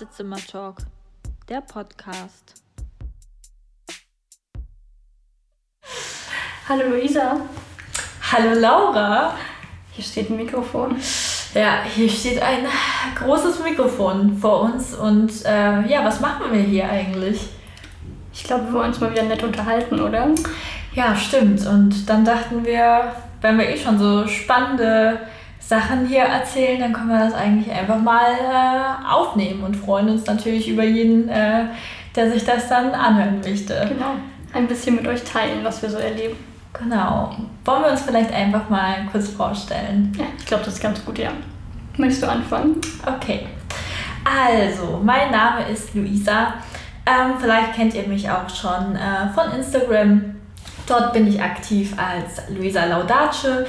Wartezimmer-Talk, der Podcast. Hallo Luisa. Hallo Laura. Hier steht ein Mikrofon. Ja, hier steht ein großes Mikrofon vor uns und äh, ja, was machen wir hier eigentlich? Ich glaube, wir wollen uns mal wieder nett unterhalten, oder? Ja, stimmt. Und dann dachten wir, wenn wir eh schon so spannende Sachen hier erzählen, dann können wir das eigentlich einfach mal äh, aufnehmen und freuen uns natürlich über jeden, äh, der sich das dann anhören möchte. Genau. Ein bisschen mit euch teilen, was wir so erleben. Genau. Wollen wir uns vielleicht einfach mal kurz vorstellen? Ja, ich glaube, das ist ganz gut, ja. Möchtest du anfangen? Okay. Also, mein Name ist Luisa. Ähm, vielleicht kennt ihr mich auch schon äh, von Instagram. Dort bin ich aktiv als Luisa Laudace.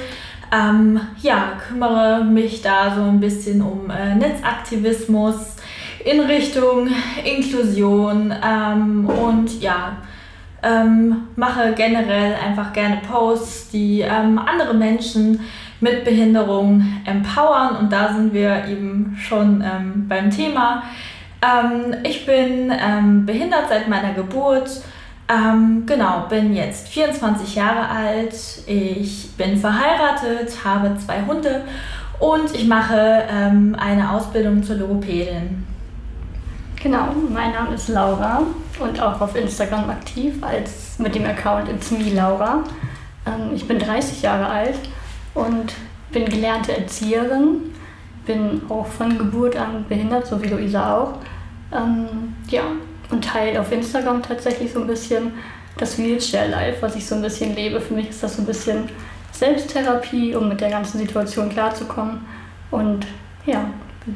Ähm, ja, kümmere mich da so ein bisschen um äh, Netzaktivismus in Richtung Inklusion ähm, und ja, ähm, mache generell einfach gerne Posts, die ähm, andere Menschen mit Behinderung empowern und da sind wir eben schon ähm, beim Thema. Ähm, ich bin behindert seit meiner Geburt. Ähm, genau, bin jetzt 24 Jahre alt. Ich bin verheiratet, habe zwei Hunde und ich mache eine Ausbildung zur Logopädin. Genau, mein Name ist Laura und auch auf Instagram aktiv als mit dem Account It's Me Laura. Ähm, ich bin 30 Jahre alt und bin gelernte Erzieherin, bin auch von Geburt an behindert, so wie Luisa auch. Ähm, ja, und teile auf Instagram tatsächlich so ein bisschen das Wheelchair Life, was ich so ein bisschen lebe. Für mich ist das so ein bisschen Selbsttherapie, um mit der ganzen Situation klarzukommen. Und ja,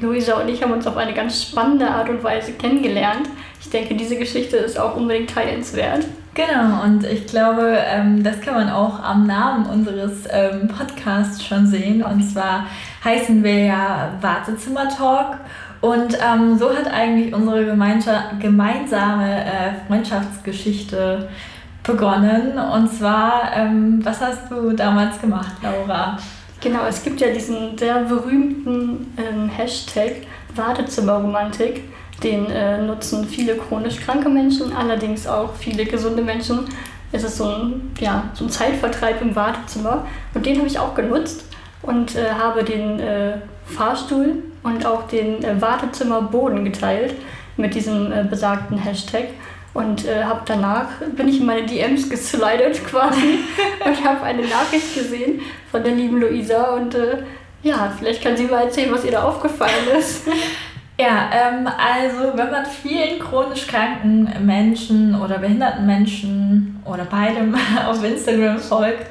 Luisa und ich haben uns auf eine ganz spannende Art und Weise kennengelernt. Ich denke, diese Geschichte ist auch unbedingt teilenswert. Genau, und ich glaube, ähm, das kann man auch am Namen unseres ähm, Podcasts schon sehen. Und zwar heißen wir ja Wartezimmer Talk. Und ähm, so hat eigentlich unsere gemeinsame äh, Freundschaftsgeschichte begonnen. Und zwar, ähm, was hast du damals gemacht, Laura? Genau, es gibt ja diesen sehr berühmten ähm, Hashtag Wartezimmerromantik. Den äh, nutzen viele chronisch kranke Menschen, allerdings auch viele gesunde Menschen. Es ist so ein, ja, so ein Zeitvertreib im Wartezimmer. Und den habe ich auch genutzt und äh, habe den äh, Fahrstuhl und auch den äh, Wartezimmerboden geteilt mit diesem äh, besagten Hashtag. Und äh, habe danach, bin ich in meine DMs geslidet quasi und habe eine Nachricht gesehen von der lieben Luisa. Und äh, ja, vielleicht kann sie mal erzählen, was ihr da aufgefallen ist. Ja, ähm, also wenn man vielen chronisch kranken Menschen oder behinderten Menschen oder beidem auf Instagram folgt,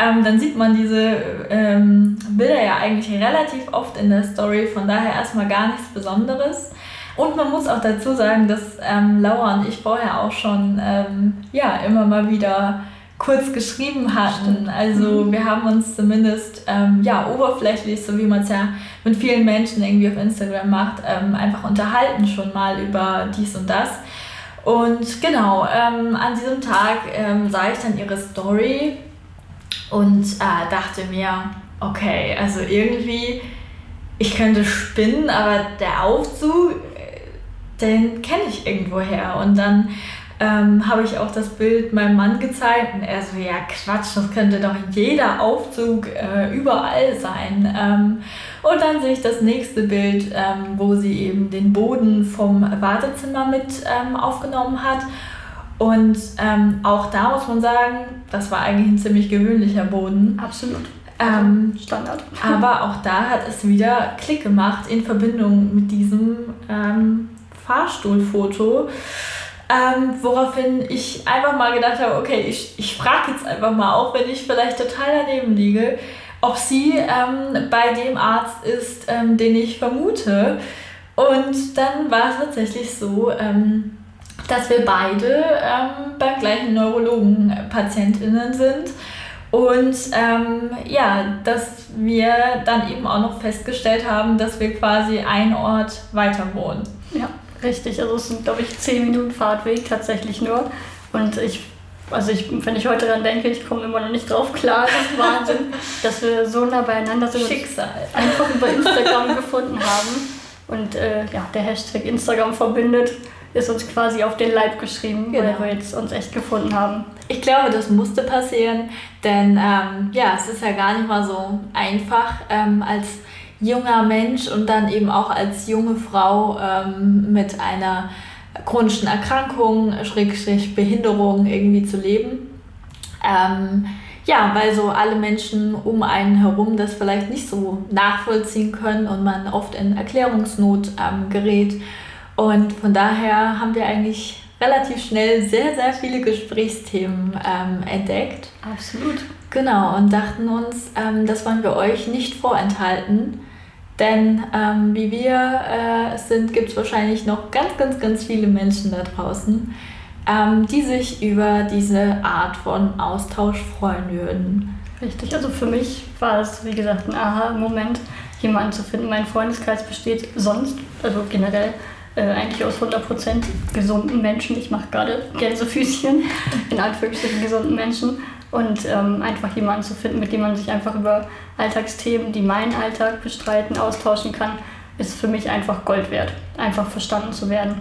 ähm, dann sieht man diese ähm, Bilder ja eigentlich relativ oft in der Story. Von daher erstmal gar nichts Besonderes. Und man muss auch dazu sagen, dass ähm, Laura und ich vorher auch schon ähm, ja, immer mal wieder kurz geschrieben hatten. Stimmt. Also mhm. wir haben uns zumindest ähm, ja, oberflächlich, so wie man es ja mit vielen Menschen irgendwie auf Instagram macht, ähm, einfach unterhalten schon mal über dies und das. Und genau, ähm, an diesem Tag ähm, sah ich dann ihre Story und äh, dachte mir, okay, also irgendwie, ich könnte spinnen, aber der Aufzug den kenne ich irgendwoher. Und dann ähm, habe ich auch das Bild meinem Mann gezeigt und er so, ja Quatsch, das könnte doch jeder Aufzug äh, überall sein. Ähm, und dann sehe ich das nächste Bild, ähm, wo sie eben den Boden vom Wartezimmer mit ähm, aufgenommen hat. Und ähm, auch da muss man sagen, das war eigentlich ein ziemlich gewöhnlicher Boden. Absolut. Ähm, Standard. Aber auch da hat es wieder Klick gemacht in Verbindung mit diesem ähm, Fahrstuhlfoto. Ähm, woraufhin ich einfach mal gedacht habe, okay, ich, ich frage jetzt einfach mal, auch wenn ich vielleicht total daneben liege, ob sie ähm, bei dem Arzt ist, ähm, den ich vermute. Und dann war es tatsächlich so, ähm, dass wir beide ähm, beim gleichen Neurologen PatientInnen sind. Und ähm, ja, dass wir dann eben auch noch festgestellt haben, dass wir quasi einen Ort weiter wohnen. Ja. Richtig, also es sind, glaube ich, 10 Minuten Fahrtweg tatsächlich nur. Und ich, also ich, wenn ich heute daran denke, ich komme immer noch nicht drauf klar, das ist Wahnsinn, dass wir so nah beieinander sind. Schicksal. Einfach über Instagram gefunden haben. Und äh, ja, der Hashtag Instagram verbindet ist uns quasi auf den Leib geschrieben, genau. weil wir jetzt uns echt gefunden haben. Ich glaube, das musste passieren, denn ähm, ja, es ist ja gar nicht mal so einfach ähm, als junger Mensch und dann eben auch als junge Frau ähm, mit einer chronischen Erkrankung, Schrägstrich Behinderung irgendwie zu leben. Ähm, ja, weil so alle Menschen um einen herum das vielleicht nicht so nachvollziehen können und man oft in Erklärungsnot ähm, gerät. Und von daher haben wir eigentlich relativ schnell sehr, sehr viele Gesprächsthemen ähm, entdeckt. Absolut. Genau, und dachten uns, ähm, das wollen wir euch nicht vorenthalten. Denn ähm, wie wir äh, sind, gibt es wahrscheinlich noch ganz, ganz, ganz viele Menschen da draußen, ähm, die sich über diese Art von Austausch freuen würden. Richtig, also für mich war es, wie gesagt, ein Aha-Moment, jemanden zu finden. Mein Freundeskreis besteht sonst, also generell, äh, eigentlich aus 100% gesunden Menschen. Ich mache gerade Gänsefüßchen, in Anführungsstrichen gesunden Menschen. Und ähm, einfach jemanden zu finden, mit dem man sich einfach über Alltagsthemen, die meinen Alltag bestreiten, austauschen kann, ist für mich einfach Gold wert. Einfach verstanden zu werden.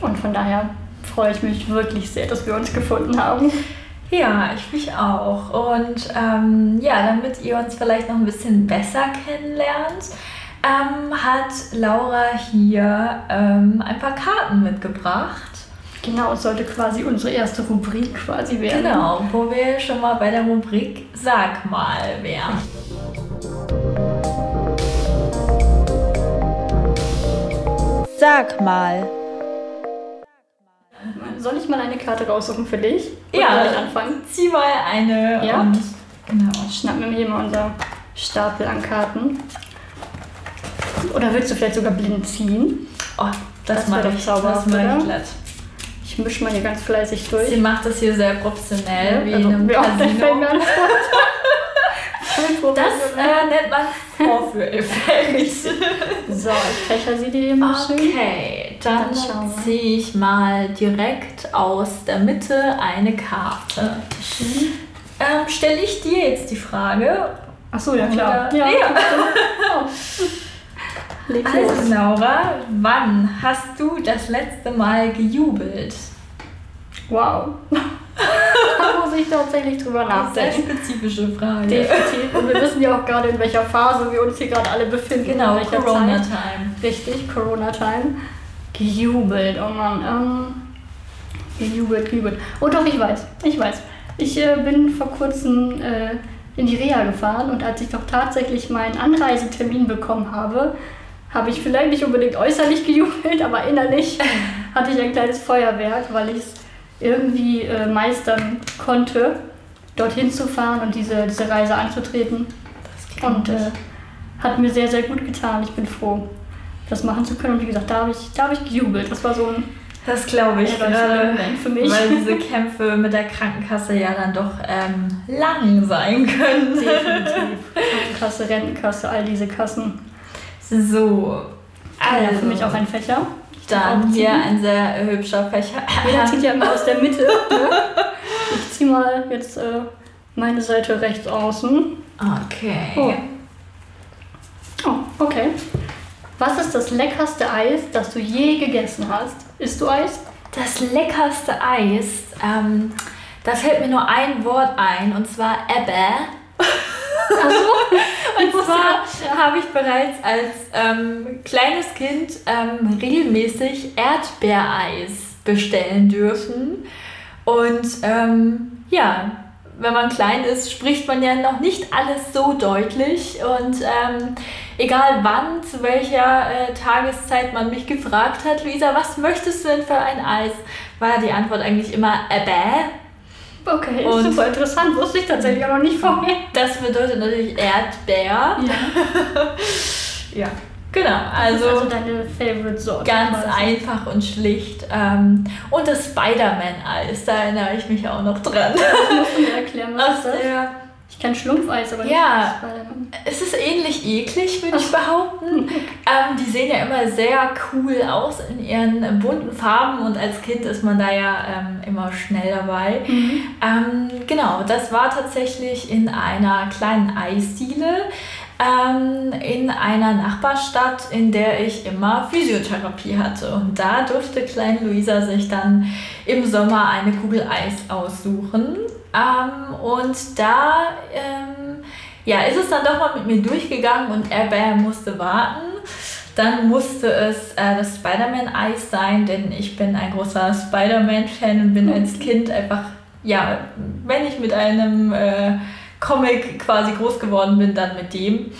Und von daher freue ich mich wirklich sehr, dass wir uns gefunden haben. Ja, ich mich auch. Und ähm, ja, damit ihr uns vielleicht noch ein bisschen besser kennenlernt, ähm, hat Laura hier ähm, ein paar Karten mitgebracht. Genau, es sollte quasi unsere erste Rubrik quasi werden. Genau, wo wir schon mal bei der Rubrik Sag mal wären. Sag mal. Soll ich mal eine Karte raussuchen für dich? Oder ja, soll ich anfangen? Zieh mal eine ja? und genau. schnappen wir hier mal unser Stapel an Karten. Oder willst du vielleicht sogar blind ziehen? Oh, das, das mache ich, zauberhaft, das mache ich glatt. Ich mische mal hier ganz fleißig durch. Sie macht das hier sehr professionell, ja, wie also, in einem Casino. Das äh, nennt man Vorführeffekt. so, ich fächer sie dir hier mal schön. Okay, dann, dann ziehe ich mal direkt aus der Mitte eine Karte. Mhm. Ähm, Stelle ich dir jetzt die Frage? Ach so, ja klar. Ja, ja. Leg also los. Laura, wann hast du das letzte Mal gejubelt? Wow. da muss ich tatsächlich drüber nachdenken. Sehr spezifische Frage. Definitiv. Und wir wissen ja auch gerade, in welcher Phase wir uns hier gerade alle befinden. Genau, Corona-Time. Richtig, Corona-Time. Gejubelt, oh Mann. Ähm, gejubelt, gejubelt. Oh doch, ich weiß. Ich weiß. Ich äh, bin vor kurzem äh, in die Reha gefahren und als ich doch tatsächlich meinen Anreisetermin bekommen habe, habe ich vielleicht nicht unbedingt äußerlich gejubelt, aber innerlich hatte ich ein kleines Feuerwerk, weil ich es irgendwie äh, meistern konnte, dorthin zu fahren und diese, diese Reise anzutreten. Und äh, hat mir sehr, sehr gut getan. Ich bin froh, das machen zu können. Und wie gesagt, da habe ich, da habe ich gejubelt. Das war so ein das glaube ich gerade, für mich. Weil diese Kämpfe mit der Krankenkasse ja dann doch ähm, lang sein können. Definitiv. Krankenkasse, Rentenkasse, all diese Kassen. So. Also, ja, für mich auch ein Fächer. Dann hier ein sehr hübscher Fächer. Jeder zieht ja immer aus der Mitte. Ne? Ich ziehe mal jetzt äh, meine Seite rechts außen. Okay. Oh. oh, okay. Was ist das leckerste Eis, das du je gegessen hast? Isst du Eis? Das leckerste Eis, ähm, da fällt mir nur ein Wort ein, und zwar Ebbe. Also, und zwar habe ich bereits als ähm, kleines Kind ähm, regelmäßig Erdbeereis bestellen dürfen. Und ähm, ja, wenn man klein ist, spricht man ja noch nicht alles so deutlich. Und ähm, egal wann, zu welcher äh, Tageszeit man mich gefragt hat, Luisa, was möchtest du denn für ein Eis, war die Antwort eigentlich immer äh, bäh. Okay, und super interessant. Wusste ich tatsächlich auch noch nicht vorher. Das bedeutet natürlich Erdbeer. Ja. ja. Genau, also, also deine Favorite Sorte. Ganz einfach und schlicht. Ähm, und das Spider-Man-Eis, da erinnere ich mich auch noch dran. Das musst du mir erklären, was ist das? Der, ich kenne Schlumpfeis, aber ja, nicht es ist ähnlich eklig, würde ich behaupten. ähm, die sehen ja immer sehr cool aus in ihren bunten Farben und als Kind ist man da ja ähm, immer schnell dabei. Mhm. Ähm, genau, das war tatsächlich in einer kleinen Eisdiele ähm, in einer Nachbarstadt, in der ich immer Physiotherapie hatte. Und da durfte kleine Luisa sich dann im Sommer eine Kugel Eis aussuchen. Ähm, und da ähm, ja, ist es dann doch mal mit mir durchgegangen und er musste warten. Dann musste es äh, das Spider-Man-Eis sein, denn ich bin ein großer Spider-Man-Fan und bin als Kind einfach, ja, wenn ich mit einem äh, Comic quasi groß geworden bin, dann mit dem.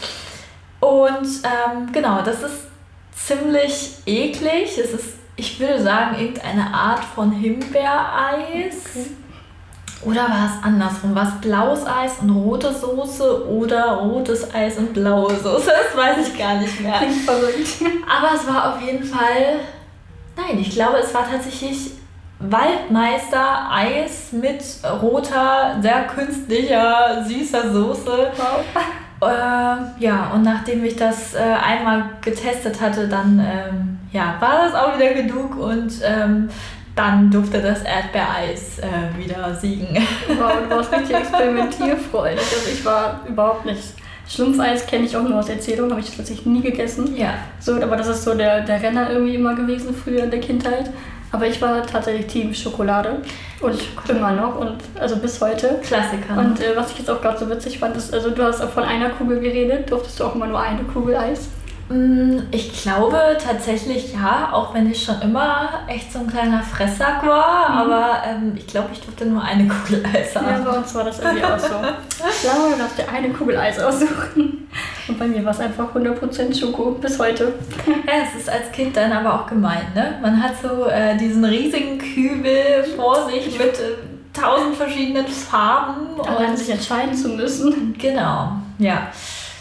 Und ähm, genau, das ist ziemlich eklig. Es ist, ich würde sagen, irgendeine Art von Himbeereis. Okay. Oder war es andersrum? War es blaues Eis und rote Soße oder rotes Eis und blaue Soße? Das weiß ich gar nicht mehr. Klingt verrückt. Aber es war auf jeden Fall. Nein, ich glaube, es war tatsächlich Waldmeister Eis mit roter, sehr künstlicher, süßer Soße. Wow. Äh, ja, und nachdem ich das äh, einmal getestet hatte, dann ähm, ja, war das auch wieder genug und ähm, dann durfte das Erdbeereis äh, wieder siegen. Wow, du warst richtig experimentierfreudig. Also ich war überhaupt nicht. Schlumpfeis kenne ich auch nur aus Erzählungen, habe ich tatsächlich nie gegessen. Ja. So, aber das ist so der, der Renner irgendwie immer gewesen früher in der Kindheit. Aber ich war tatsächlich Team Schokolade und immer noch und also bis heute. Klassiker. Und äh, was ich jetzt auch gerade so witzig fand, ist, also du hast auch von einer Kugel geredet, durftest du auch immer nur eine Kugel Eis? Mm, ich glaube tatsächlich ja, auch wenn ich schon immer echt so ein kleiner Fresssack war, mhm. aber ähm, ich glaube, ich durfte nur eine Kugel Eis haben. Ja, bei uns war das irgendwie auch so. Ich glaube, du darfst dir eine Kugel Eis aussuchen. Und bei mir war es einfach 100% Schoko bis heute. Ja, es ist als Kind dann aber auch gemein, ne? Man hat so äh, diesen riesigen Kübel vor sich mit äh, tausend verschiedenen Farben. und sich entscheiden zu müssen. Genau, ja.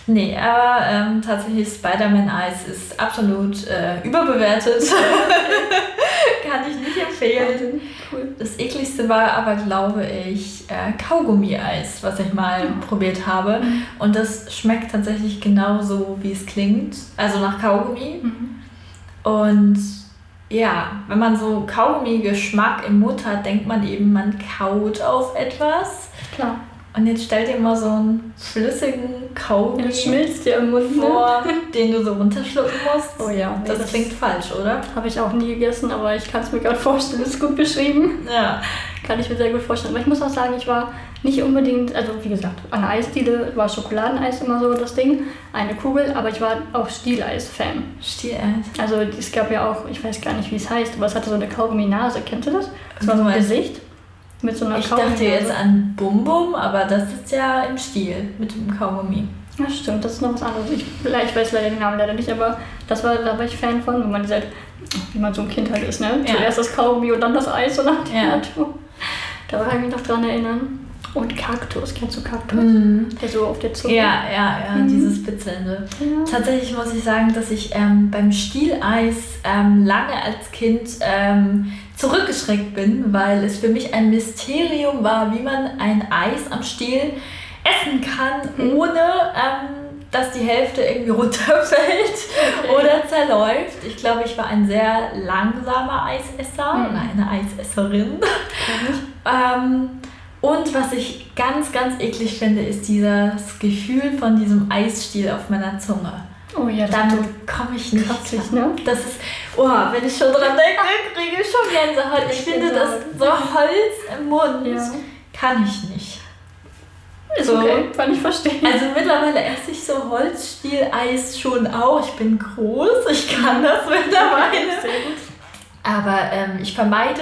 Nee, aber ähm, tatsächlich Spider-Man-Eis ist absolut äh, überbewertet. Kann ich nicht empfehlen. Cool. Das ekligste war aber, glaube ich, äh, Kaugummi-Eis, was ich mal mhm. probiert habe. Mhm. Und das schmeckt tatsächlich genauso, wie es klingt. Also nach Kaugummi. Mhm. Und ja, wenn man so Kaugummi-Geschmack im Mund hat, denkt man eben, man kaut auf etwas. Klar. Und jetzt stell dir mal so einen flüssigen Kaugummi schmilzt dir im Mund ne? vor, den du so runterschlucken musst. Oh ja. Das, das klingt falsch, oder? Habe ich auch nie gegessen, aber ich kann es mir gerade vorstellen. Ist gut beschrieben. Ja. Kann ich mir sehr gut vorstellen. Aber ich muss auch sagen, ich war nicht unbedingt, also wie gesagt, an der Eisdiele war Schokoladeneis immer so das Ding, eine Kugel, aber ich war auch Stieleis-Fan. Stieleis? Also es gab ja auch, ich weiß gar nicht, wie es heißt, aber es hatte so eine Kaugummi-Nase. Kennt ihr das? Das war so ein Gesicht. Mit so einer ich dachte jetzt an Bum Bum, aber das ist ja im Stil mit dem Kaugummi. Ja, stimmt, das ist noch was anderes. Ich, ich weiß leider den Namen leider nicht, aber das war, da war ich Fan von, wenn man sagt, wie man so ein Kind halt ist, ne? Ja. Zuerst das Kaugummi und dann das Eis und dann ja. Da kann ich mich noch dran erinnern. Und Kaktus, kennst du Kaktus? Mhm. Der so auf der Zunge. Ja, ja, ja, mhm. dieses Spitzelnde. Ja. Tatsächlich muss ich sagen, dass ich ähm, beim Stieleis ähm, lange als Kind ähm, zurückgeschreckt bin, weil es für mich ein Mysterium war, wie man ein Eis am Stiel essen kann, mhm. ohne ähm, dass die Hälfte irgendwie runterfällt okay. oder zerläuft. Ich glaube, ich war ein sehr langsamer Eisesser mhm. oder eine Eisesserin. ähm, und was ich ganz, ganz eklig finde, ist dieses Gefühl von diesem Eisstiel auf meiner Zunge. Oh ja, Damit komme ich nicht kratzig, ne? Das ist, oh, wenn ich schon dran denke, kriege ich schon Gänsehaut. Ich finde, das so Holz im Mund ja. kann ich nicht. Ist so, okay, kann ich verstehen. Also mittlerweile esse ich so Holzstieleis schon auch. Ich bin groß, ich kann das mittlerweile. Aber ähm, ich vermeide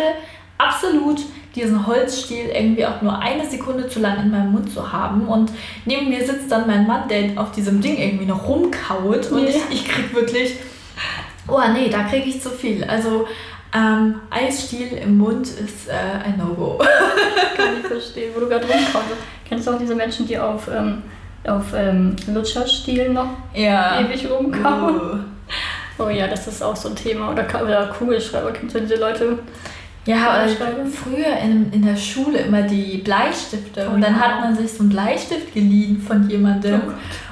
absolut diesen Holzstiel irgendwie auch nur eine Sekunde zu lang in meinem Mund zu haben. Und neben mir sitzt dann mein Mann, der auf diesem Ding irgendwie noch rumkaut. Und ich, ich krieg wirklich, oh nee, da kriege ich zu viel. Also ähm, Eisstiel im Mund ist äh, ein No-Go. Kann ich verstehen, wo du gerade rumkaust. Kennst du auch diese Menschen, die auf, ähm, auf ähm, Lutscherstielen noch ja. ewig rumkauen? Uh. Oh ja, das ist auch so ein Thema. Oder, oder Kugelschreiber, kennst du diese Leute? Ja, oder früher in, in der Schule immer die Bleistifte. Oh, und dann ja. hat man sich so einen Bleistift geliehen von jemandem. Oh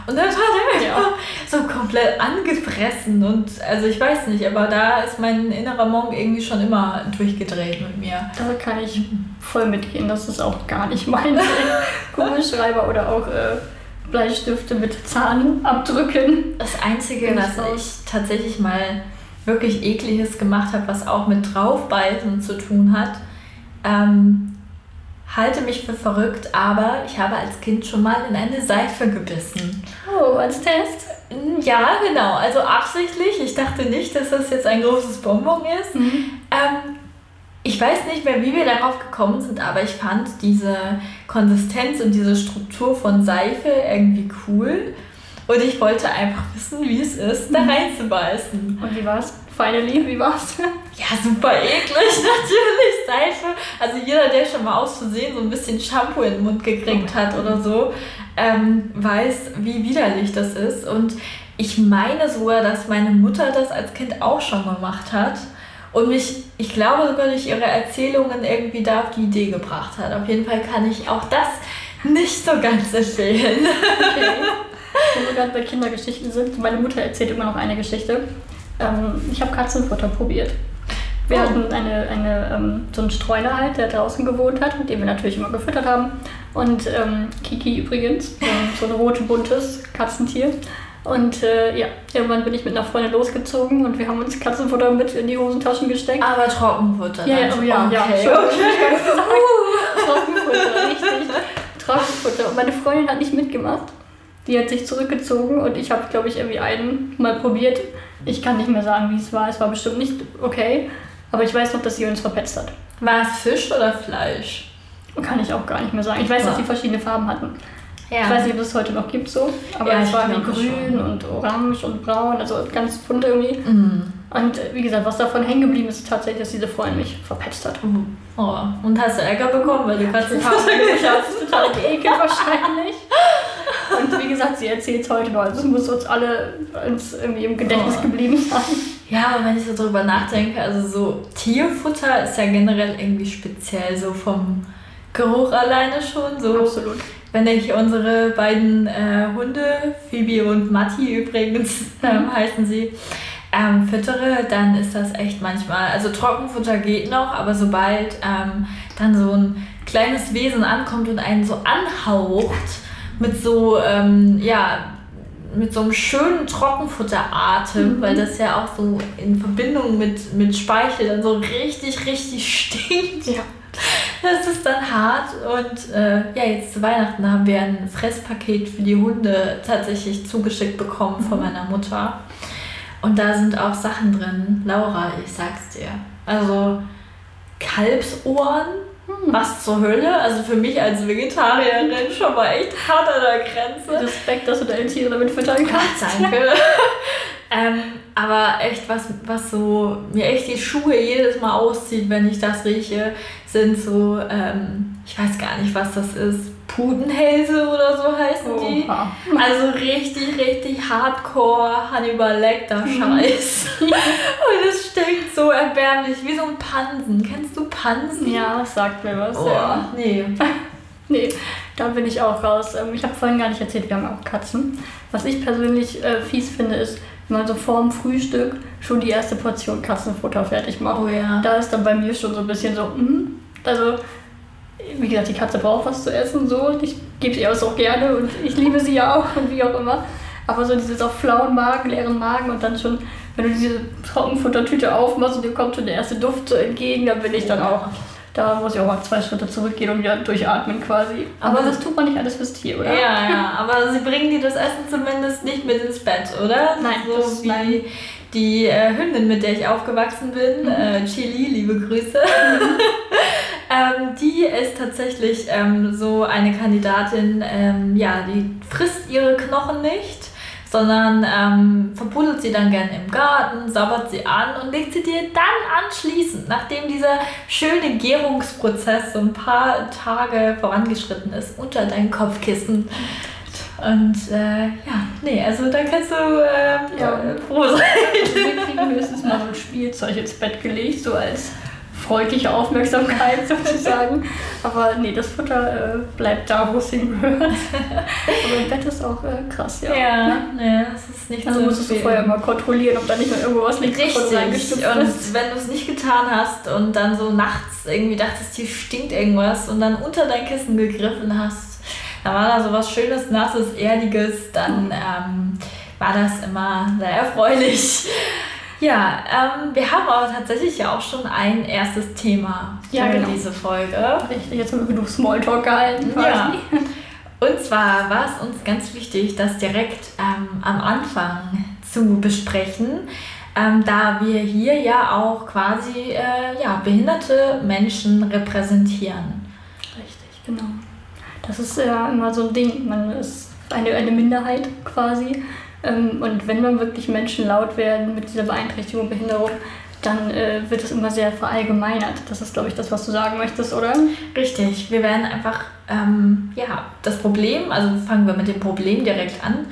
und dann war der ja. so komplett angefressen. Und also ich weiß nicht, aber da ist mein innerer Monk irgendwie schon immer durchgedreht mit mir. Da kann ich voll mitgehen. Das ist auch gar nicht mein Kugelschreiber oder auch. Äh, Bleistifte mit Zahnabdrücken. Das Einzige, was ich tatsächlich mal wirklich ekliges gemacht habe, was auch mit draufbeißen zu tun hat, ähm, halte mich für verrückt, aber ich habe als Kind schon mal in eine Seife gebissen. Oh, als Test? Ja, genau. Also absichtlich. Ich dachte nicht, dass das jetzt ein großes Bonbon ist. Mhm. Ähm, ich weiß nicht mehr, wie wir darauf gekommen sind, aber ich fand diese Konsistenz und diese Struktur von Seife irgendwie cool. Und ich wollte einfach wissen, wie es ist, da mhm. reinzubeißen. Und wie war's? Finally, wie war's? Ja, super eklig, natürlich. Seife. Also jeder, der schon mal aus Versehen so ein bisschen Shampoo in den Mund gekriegt hat oder so, ähm, weiß, wie widerlich das ist. Und ich meine sogar, dass meine Mutter das als Kind auch schon gemacht hat und mich, ich glaube sogar durch ihre Erzählungen irgendwie da auf die Idee gebracht hat. Auf jeden Fall kann ich auch das nicht so ganz empfehlen. Okay. Wenn wir gerade bei Kindergeschichten sind, meine Mutter erzählt immer noch eine Geschichte. Ähm, ich habe Katzenfutter probiert. Wir oh. hatten eine, eine, ähm, so einen Streuner halt, der draußen gewohnt hat, mit dem wir natürlich immer gefüttert haben. Und ähm, Kiki übrigens, so ein rot buntes Katzentier. Und äh, ja, irgendwann bin ich mit einer Freundin losgezogen und wir haben uns Katzenfutter mit in die Hosentaschen gesteckt. Aber Trockenfutter. Ja, ja, oh, ja, okay. ja. Schon, uh. Trockenfutter, richtig. Trockenfutter. Und meine Freundin hat nicht mitgemacht. Die hat sich zurückgezogen und ich habe, glaube ich, irgendwie einen mal probiert. Ich kann nicht mehr sagen, wie es war. Es war bestimmt nicht okay. Aber ich weiß noch, dass sie uns verpetzt hat. War es Fisch oder Fleisch? Kann ich auch gar nicht mehr sagen. Ich weiß, dass sie verschiedene Farben hatten. Ja. Ich weiß nicht, ob es heute noch gibt so, aber ja, es war wie grün schon. und orange und braun, also ganz bunt irgendwie. Mhm. Und äh, wie gesagt, was davon hängen geblieben ist, ist tatsächlich, dass diese Freundin mich verpetzt hat. Mhm. Oh. Und hast du Ärger bekommen, weil du gerade total, total geekelt wahrscheinlich. Und wie gesagt, sie erzählt es heute noch. Also es muss uns alle uns irgendwie im Gedächtnis oh. geblieben sein. Ja, aber wenn ich so drüber nachdenke, also so Tierfutter ist ja generell irgendwie speziell so vom Geruch alleine schon. So, Absolut. Wenn ich unsere beiden äh, Hunde, Phoebe und Matti übrigens ähm, heißen sie, ähm, füttere, dann ist das echt manchmal, also Trockenfutter geht noch, aber sobald ähm, dann so ein kleines Wesen ankommt und einen so anhaucht mit so, ähm, ja, mit so einem schönen Trockenfutteratem, mhm. weil das ja auch so in Verbindung mit, mit Speichel dann so richtig, richtig stinkt. Ja. Das ist dann hart und äh, ja, jetzt zu Weihnachten haben wir ein Fresspaket für die Hunde tatsächlich zugeschickt bekommen von mhm. meiner Mutter. Und da sind auch Sachen drin. Laura, ich sag's dir. Also Kalbsohren, hm. was zur Hölle. Also für mich als Vegetarierin schon mal echt hart an der Grenze. Respekt, dass du deine Tiere damit füttern kannst. Ach, danke. ähm, aber echt, was, was so mir echt die Schuhe jedes Mal auszieht, wenn ich das rieche, sind so, ähm, ich weiß gar nicht, was das ist. Putenhälse oder so heißen Oha. die. Also richtig, richtig hardcore Hannibal Lecter mhm. Scheiß. Und es stinkt so erbärmlich, wie so ein Pansen. Kennst du Pansen? Ja, das sagt mir was. Oh, ja. Nee. nee, da bin ich auch raus. Ähm, ich habe vorhin gar nicht erzählt, wir haben auch Katzen. Was ich persönlich äh, fies finde, ist, wenn man so vorm Frühstück schon die erste Portion Katzenfutter fertig macht. Oh ja. Da ist dann bei mir schon so ein bisschen so, mm, also wie gesagt, die Katze braucht was zu essen, so. Ich gebe sie auch gerne und ich liebe sie ja auch und wie auch immer. Aber so dieses auf flauen Magen, leeren Magen und dann schon, wenn du diese Trockenfuttertüte aufmachst und dir kommt schon der erste Duft so entgegen, dann bin ich dann auch. Da muss ich auch mal zwei Schritte zurückgehen und wieder durchatmen quasi. Aber das tut man nicht alles fürs Tier, oder? Ja, ja. Aber sie bringen dir das Essen zumindest nicht mit ins Bett, oder? Nein, so das, wie nein. die äh, Hündin, mit der ich aufgewachsen bin, mhm. äh, Chili, liebe Grüße. Ähm, die ist tatsächlich ähm, so eine Kandidatin, ähm, ja, die frisst ihre Knochen nicht, sondern ähm, verbuddelt sie dann gerne im Garten, sabbert sie an und legt sie dir dann anschließend, nachdem dieser schöne Gärungsprozess so ein paar Tage vorangeschritten ist, unter dein Kopfkissen. Und äh, ja, nee, also da kannst du äh, ja. froh sein. Wir kriegen höchstens mal so ein Spielzeug ins Bett gelegt, so als freundliche Aufmerksamkeit sozusagen. Aber nee, das Futter äh, bleibt da, wo es hingehört. Aber im Bett ist auch äh, krass, ja. Ja, nee, das ist nicht also so. musst du vorher mal kontrollieren, ob da nicht mehr irgendwo was Richtig. Und wenn du es nicht getan hast und dann so nachts irgendwie dachtest, hier stinkt irgendwas und dann unter dein Kissen gegriffen hast, da war da so was Schönes, Nasses, Erdiges, dann ähm, war das immer sehr erfreulich. Ja, ähm, wir haben aber tatsächlich ja auch schon ein erstes Thema ja, für genau. diese Folge. Richtig, jetzt haben wir genug Smalltalk gehalten. Ja. Und zwar war es uns ganz wichtig, das direkt ähm, am Anfang zu besprechen, ähm, da wir hier ja auch quasi äh, ja, behinderte Menschen repräsentieren. Richtig, genau. Das ist ja immer so ein Ding. Man ist eine, eine Minderheit quasi. Ähm, und wenn man wirklich Menschen laut werden mit dieser Beeinträchtigung, Behinderung, dann äh, wird es immer sehr verallgemeinert. Das ist, glaube ich, das, was du sagen möchtest, oder? Richtig. Wir werden einfach, ähm, ja, das Problem, also fangen wir mit dem Problem direkt an.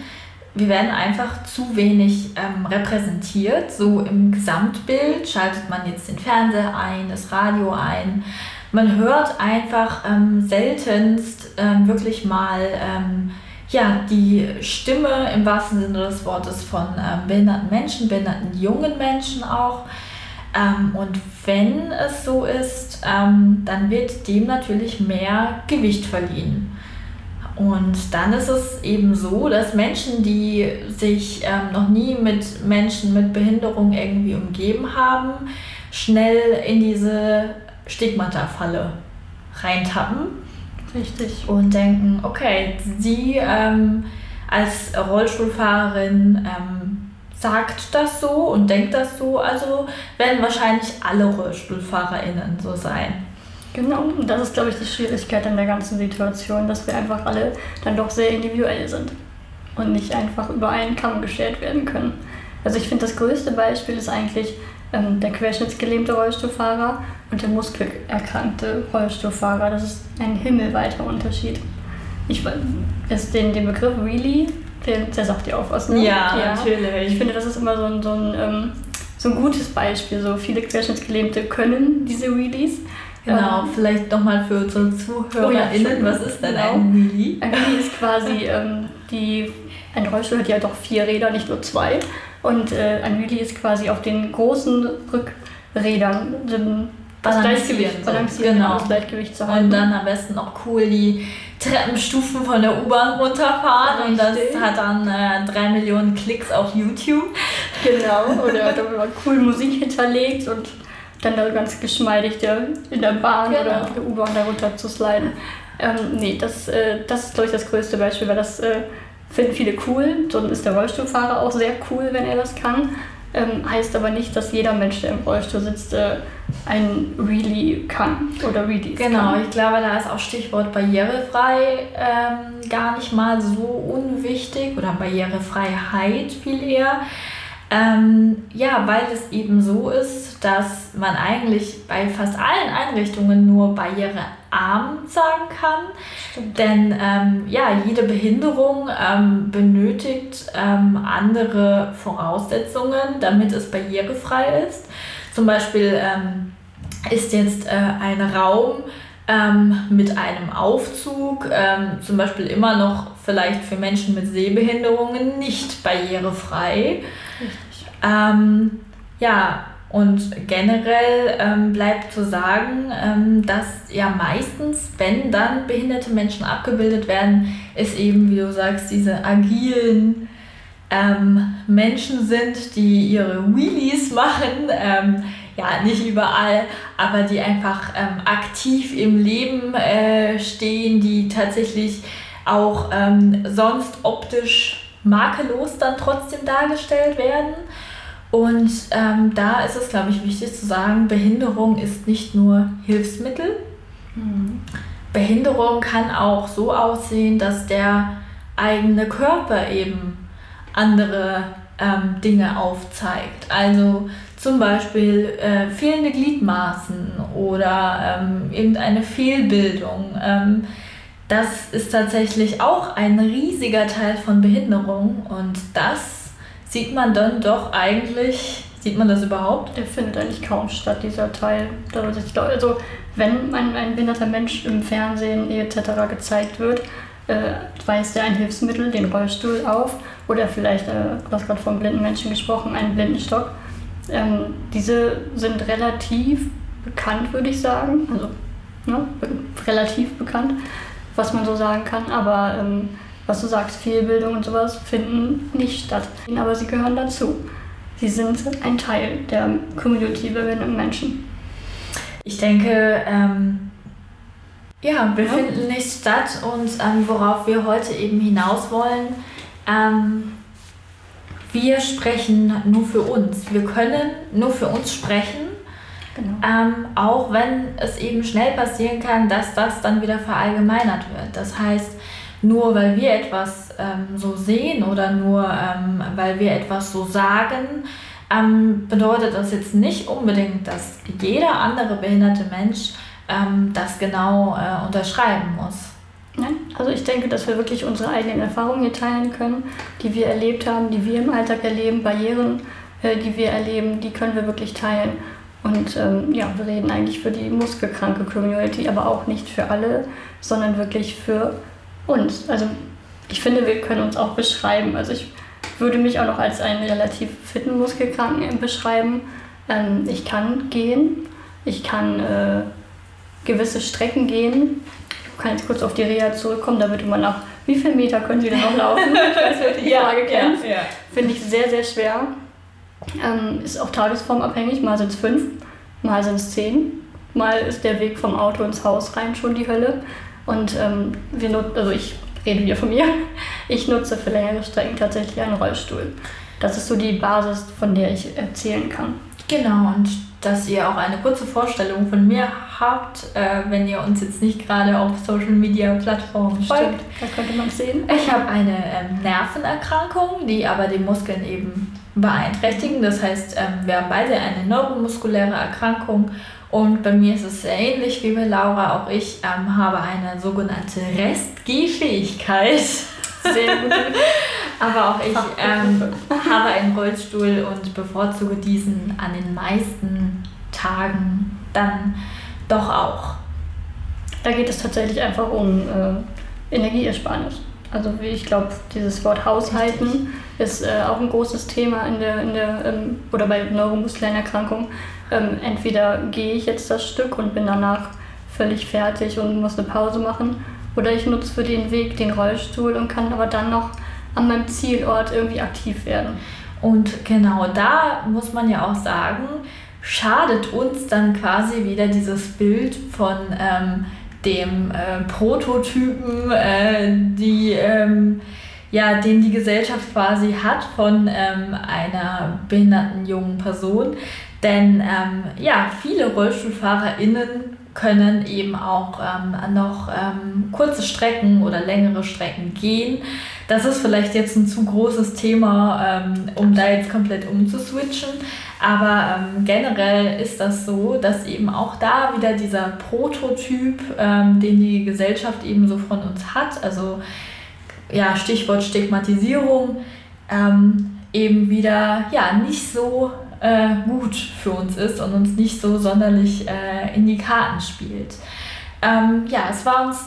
Wir werden einfach zu wenig ähm, repräsentiert. So im Gesamtbild schaltet man jetzt den Fernseher ein, das Radio ein. Man hört einfach ähm, seltenst ähm, wirklich mal ähm, ja, die Stimme im wahrsten Sinne des Wortes von ähm, behinderten Menschen, behinderten jungen Menschen auch. Ähm, und wenn es so ist, ähm, dann wird dem natürlich mehr Gewicht verliehen. Und dann ist es eben so, dass Menschen, die sich ähm, noch nie mit Menschen mit Behinderung irgendwie umgeben haben, schnell in diese Stigmata-Falle reintappen. Richtig. Und denken, okay, sie ähm, als Rollstuhlfahrerin ähm, sagt das so und denkt das so, also werden wahrscheinlich alle RollstuhlfahrerInnen so sein. Genau, und das ist, glaube ich, die Schwierigkeit an der ganzen Situation, dass wir einfach alle dann doch sehr individuell sind und nicht einfach über einen Kamm geschert werden können. Also ich finde, das größte Beispiel ist eigentlich der querschnittsgelähmte Rollstuhlfahrer und der muskelerkrankte Rollstuhlfahrer. Das ist ein himmelweiter Unterschied. Ich weiß, den, den Begriff Really, der, der sagt dir auch was, ne? Ja, ja, natürlich. Ich finde, das ist immer so ein, so ein, ähm, so ein gutes Beispiel. So viele Querschnittsgelähmte können diese Wheelies. Genau, ähm, vielleicht nochmal für unsere ZuhörerInnen, oh ja, was ist denn genau. ein Wheelie? Ein Wheelie ist quasi ähm, die, ein Rollstuhl hat ja doch vier Räder, nicht nur zwei. Und äh, ein Wheelie ist quasi auf den großen Rückrädern das Gleichgewicht, balancieren, genau. das Gleichgewicht zu halten. Und dann am besten noch cool die Treppenstufen von der U-Bahn runterfahren und das hat dann äh, drei Millionen Klicks auf YouTube. Genau, oder da wird cool Musik hinterlegt und dann da ganz geschmeidig der, in der Bahn genau. oder der U-Bahn darunter zu sliden. Ähm, nee, das, äh, das ist, glaube ich, das größte Beispiel, weil das äh, finden viele cool. So ist der Rollstuhlfahrer auch sehr cool, wenn er das kann. Ähm, heißt aber nicht, dass jeder Mensch, der im Rollstuhl sitzt, äh, ein Really kann oder Really Genau, kann. ich glaube, da ist auch Stichwort barrierefrei ähm, gar nicht mal so unwichtig oder Barrierefreiheit viel eher. Ähm, ja, weil es eben so ist, dass man eigentlich bei fast allen Einrichtungen nur barrierearm sagen kann. Stimmt. Denn ähm, ja, jede Behinderung ähm, benötigt ähm, andere Voraussetzungen, damit es barrierefrei ist. Zum Beispiel ähm, ist jetzt äh, ein Raum ähm, mit einem Aufzug zum Beispiel immer noch vielleicht für Menschen mit Sehbehinderungen nicht barrierefrei. Ähm, ja, und generell ähm, bleibt zu sagen, ähm, dass ja meistens, wenn dann behinderte Menschen abgebildet werden, es eben, wie du sagst, diese agilen ähm, Menschen sind, die ihre Wheelies machen. Ähm, ja, nicht überall, aber die einfach ähm, aktiv im Leben äh, stehen, die tatsächlich auch ähm, sonst optisch makellos dann trotzdem dargestellt werden. Und ähm, da ist es, glaube ich, wichtig zu sagen, Behinderung ist nicht nur Hilfsmittel. Mhm. Behinderung kann auch so aussehen, dass der eigene Körper eben andere ähm, Dinge aufzeigt. Also zum Beispiel äh, fehlende Gliedmaßen oder ähm, irgendeine Fehlbildung. Ähm, das ist tatsächlich auch ein riesiger Teil von Behinderung und das sieht man dann doch eigentlich, sieht man das überhaupt? Der findet eigentlich kaum statt, dieser Teil. Also wenn ein, ein behinderter Mensch im Fernsehen etc. gezeigt wird, äh, weist er ein Hilfsmittel, den Rollstuhl auf oder vielleicht, äh, du hast gerade von blinden Menschen gesprochen, einen Blindenstock. Ähm, diese sind relativ bekannt, würde ich sagen, also ne, relativ bekannt was man so sagen kann. Aber ähm, was du sagst, Fehlbildung und sowas finden nicht statt. Aber sie gehören dazu. Sie sind ein Teil der Community behinderten Menschen. Ich denke, ähm, ja, befinden ja. nicht statt und ähm, worauf wir heute eben hinaus wollen, ähm, wir sprechen nur für uns. Wir können nur für uns sprechen, genau. ähm, auch wenn es eben schnell passieren kann, dass das dann wieder verallgemeinert wird. Das heißt, nur weil wir etwas ähm, so sehen oder nur ähm, weil wir etwas so sagen, ähm, bedeutet das jetzt nicht unbedingt, dass jeder andere behinderte Mensch ähm, das genau äh, unterschreiben muss. Also ich denke, dass wir wirklich unsere eigenen Erfahrungen hier teilen können, die wir erlebt haben, die wir im Alltag erleben, Barrieren, äh, die wir erleben, die können wir wirklich teilen. Und ähm, ja, wir reden eigentlich für die muskelkranke Community, aber auch nicht für alle, sondern wirklich für uns. Also ich finde, wir können uns auch beschreiben. Also ich würde mich auch noch als einen relativ fitten Muskelkranken beschreiben. Ähm, ich kann gehen, ich kann äh, gewisse Strecken gehen. Ich kann jetzt kurz auf die Reha zurückkommen, da wird immer nach, wie viele Meter können Sie denn noch laufen? ich weiß, wer die Frage ja, kennt. Ja, ja. Finde ich sehr, sehr schwer. Ähm, ist auch tagesformabhängig, mal sind es fünf, mal sind es zehn. Mal ist der Weg vom Auto ins Haus rein schon die Hölle. Und ähm, wir nutzen, also ich rede wieder von mir, ich nutze für längere Strecken tatsächlich einen Rollstuhl. Das ist so die Basis, von der ich erzählen kann. Genau, und dass ihr auch eine kurze Vorstellung von mir habt, äh, wenn ihr uns jetzt nicht gerade auf Social Media Plattformen folgt. Da könnte man sehen. Ich habe eine ähm, Nervenerkrankung, die aber die Muskeln eben beeinträchtigen. Das heißt, ähm, wir haben beide eine neuromuskuläre Erkrankung und bei mir ist es sehr ähnlich wie bei Laura. Auch ich ähm, habe eine sogenannte Restgehfähigkeit. Sehr gut. Aber auch ich ähm, habe einen Rollstuhl und bevorzuge diesen an den meisten Tagen dann doch auch. Da geht es tatsächlich einfach um äh, Energieersparnis. Also wie ich glaube, dieses Wort Haushalten Richtig. ist äh, auch ein großes Thema in der, in der ähm, oder bei neuromuskulären Erkrankungen. Ähm, entweder gehe ich jetzt das Stück und bin danach völlig fertig und muss eine Pause machen, oder ich nutze für den Weg den Rollstuhl und kann aber dann noch an meinem Zielort irgendwie aktiv werden. Und genau da muss man ja auch sagen, schadet uns dann quasi wieder dieses Bild von ähm, dem äh, Prototypen, äh, die, ähm, ja, den die Gesellschaft quasi hat von ähm, einer behinderten jungen Person. Denn ähm, ja, viele RollstuhlfahrerInnen können eben auch ähm, noch ähm, kurze Strecken oder längere Strecken gehen. Das ist vielleicht jetzt ein zu großes Thema, ähm, um da jetzt komplett umzuswitchen. Aber ähm, generell ist das so, dass eben auch da wieder dieser Prototyp, ähm, den die Gesellschaft eben so von uns hat, also ja, Stichwort Stigmatisierung, ähm, eben wieder ja, nicht so äh, gut für uns ist und uns nicht so sonderlich äh, in die Karten spielt. Ähm, ja, es war uns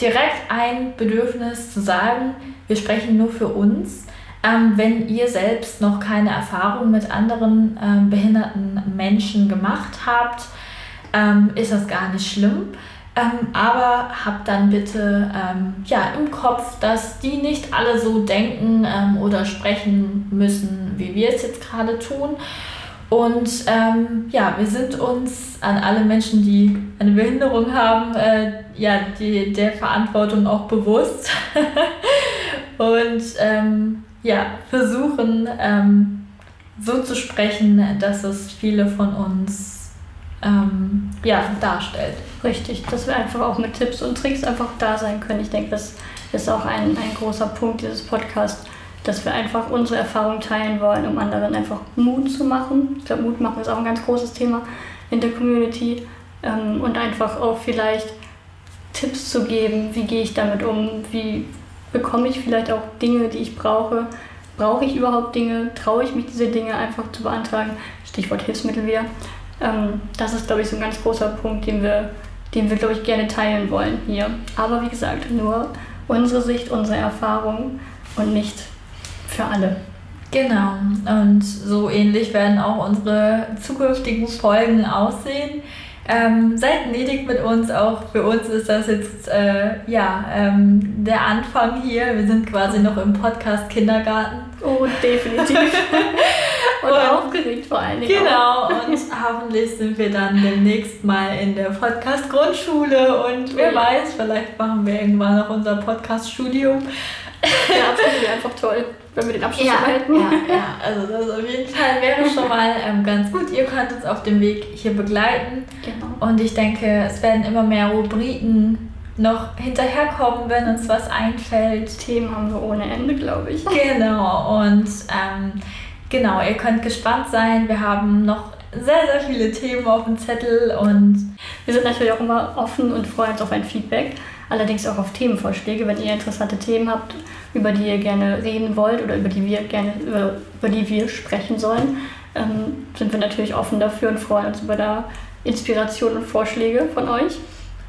direkt ein Bedürfnis zu sagen, wir sprechen nur für uns. Ähm, wenn ihr selbst noch keine Erfahrung mit anderen ähm, behinderten Menschen gemacht habt, ähm, ist das gar nicht schlimm. Ähm, aber habt dann bitte ähm, ja, im Kopf, dass die nicht alle so denken ähm, oder sprechen müssen, wie wir es jetzt gerade tun. Und ähm, ja, wir sind uns an alle Menschen, die eine Behinderung haben, äh, ja, die, der Verantwortung auch bewusst. und ähm, ja, versuchen ähm, so zu sprechen, dass es viele von uns ähm, ja, darstellt. Richtig, dass wir einfach auch mit Tipps und Tricks einfach da sein können. Ich denke, das ist auch ein, ein großer Punkt dieses Podcasts, dass wir einfach unsere Erfahrungen teilen wollen, um anderen einfach Mut zu machen. Ich glaube, Mut machen ist auch ein ganz großes Thema in der Community ähm, und einfach auch vielleicht Tipps zu geben, wie gehe ich damit um, wie bekomme ich vielleicht auch Dinge, die ich brauche. Brauche ich überhaupt Dinge? Traue ich mich, diese Dinge einfach zu beantragen? Stichwort Hilfsmittel wieder. Ähm, das ist, glaube ich, so ein ganz großer Punkt, den wir, den wir, glaube ich, gerne teilen wollen hier. Aber wie gesagt, nur unsere Sicht, unsere Erfahrung und nicht für alle. Genau. Und so ähnlich werden auch unsere zukünftigen Folgen aussehen. Ähm, seid gnädig mit uns, auch für uns ist das jetzt äh, ja, ähm, der Anfang hier. Wir sind quasi noch im Podcast Kindergarten. Oh, definitiv. und, und aufgeregt vor allen Dingen. Genau, auch. und hoffentlich sind wir dann demnächst mal in der Podcast Grundschule und wer weiß, vielleicht machen wir irgendwann noch unser Podcast-Studium. Ja, das wäre einfach toll, wenn wir den Abschluss ja, erhalten. Ja, ja, also das auf jeden Fall wäre schon mal ähm, ganz gut. Ihr könnt uns auf dem Weg hier begleiten. Genau. Und ich denke, es werden immer mehr Rubriken noch hinterherkommen, wenn uns was einfällt. Themen haben wir ohne Ende, glaube ich. Genau, und ähm, genau, ihr könnt gespannt sein. Wir haben noch sehr, sehr viele Themen auf dem Zettel und wir sind natürlich auch immer offen und freuen uns auf ein Feedback. Allerdings auch auf Themenvorschläge, wenn ihr interessante Themen habt, über die ihr gerne reden wollt oder über die wir gerne über, über die wir sprechen sollen, ähm, sind wir natürlich offen dafür und freuen uns über da Inspiration und Vorschläge von euch.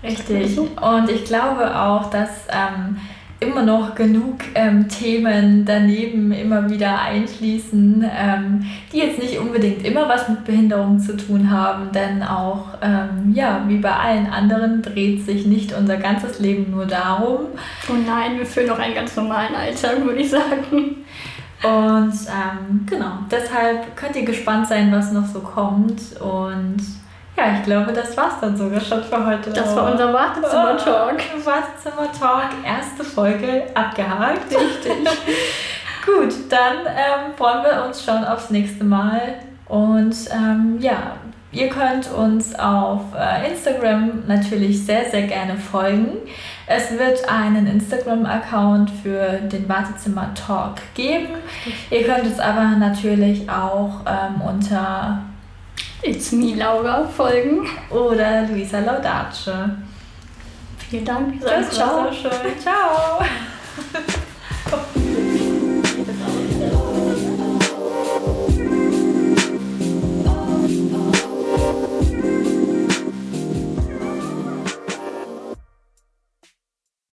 Richtig. Und ich glaube auch, dass ähm, immer noch genug ähm, Themen daneben immer wieder einfließen, ähm, die jetzt nicht unbedingt immer was mit Behinderung zu tun haben, denn auch, ähm, ja, wie bei allen anderen dreht sich nicht unser ganzes Leben nur darum. Oh nein, wir führen noch einen ganz normalen Alltag, würde ich sagen. Und ähm, genau, deshalb könnt ihr gespannt sein, was noch so kommt und ja, ich glaube, das war's dann sogar schon für heute. Das war unser Wartezimmer-Talk. Oh, Wartezimmer-Talk, erste Folge abgehakt. Richtig. Gut, dann ähm, freuen wir uns schon aufs nächste Mal. Und ähm, ja, ihr könnt uns auf äh, Instagram natürlich sehr, sehr gerne folgen. Es wird einen Instagram-Account für den Wartezimmer Talk geben. Ihr könnt uns aber natürlich auch ähm, unter It's Me Laura folgen. Oder Luisa Laudace. Vielen Dank. Das war so schön. Ciao.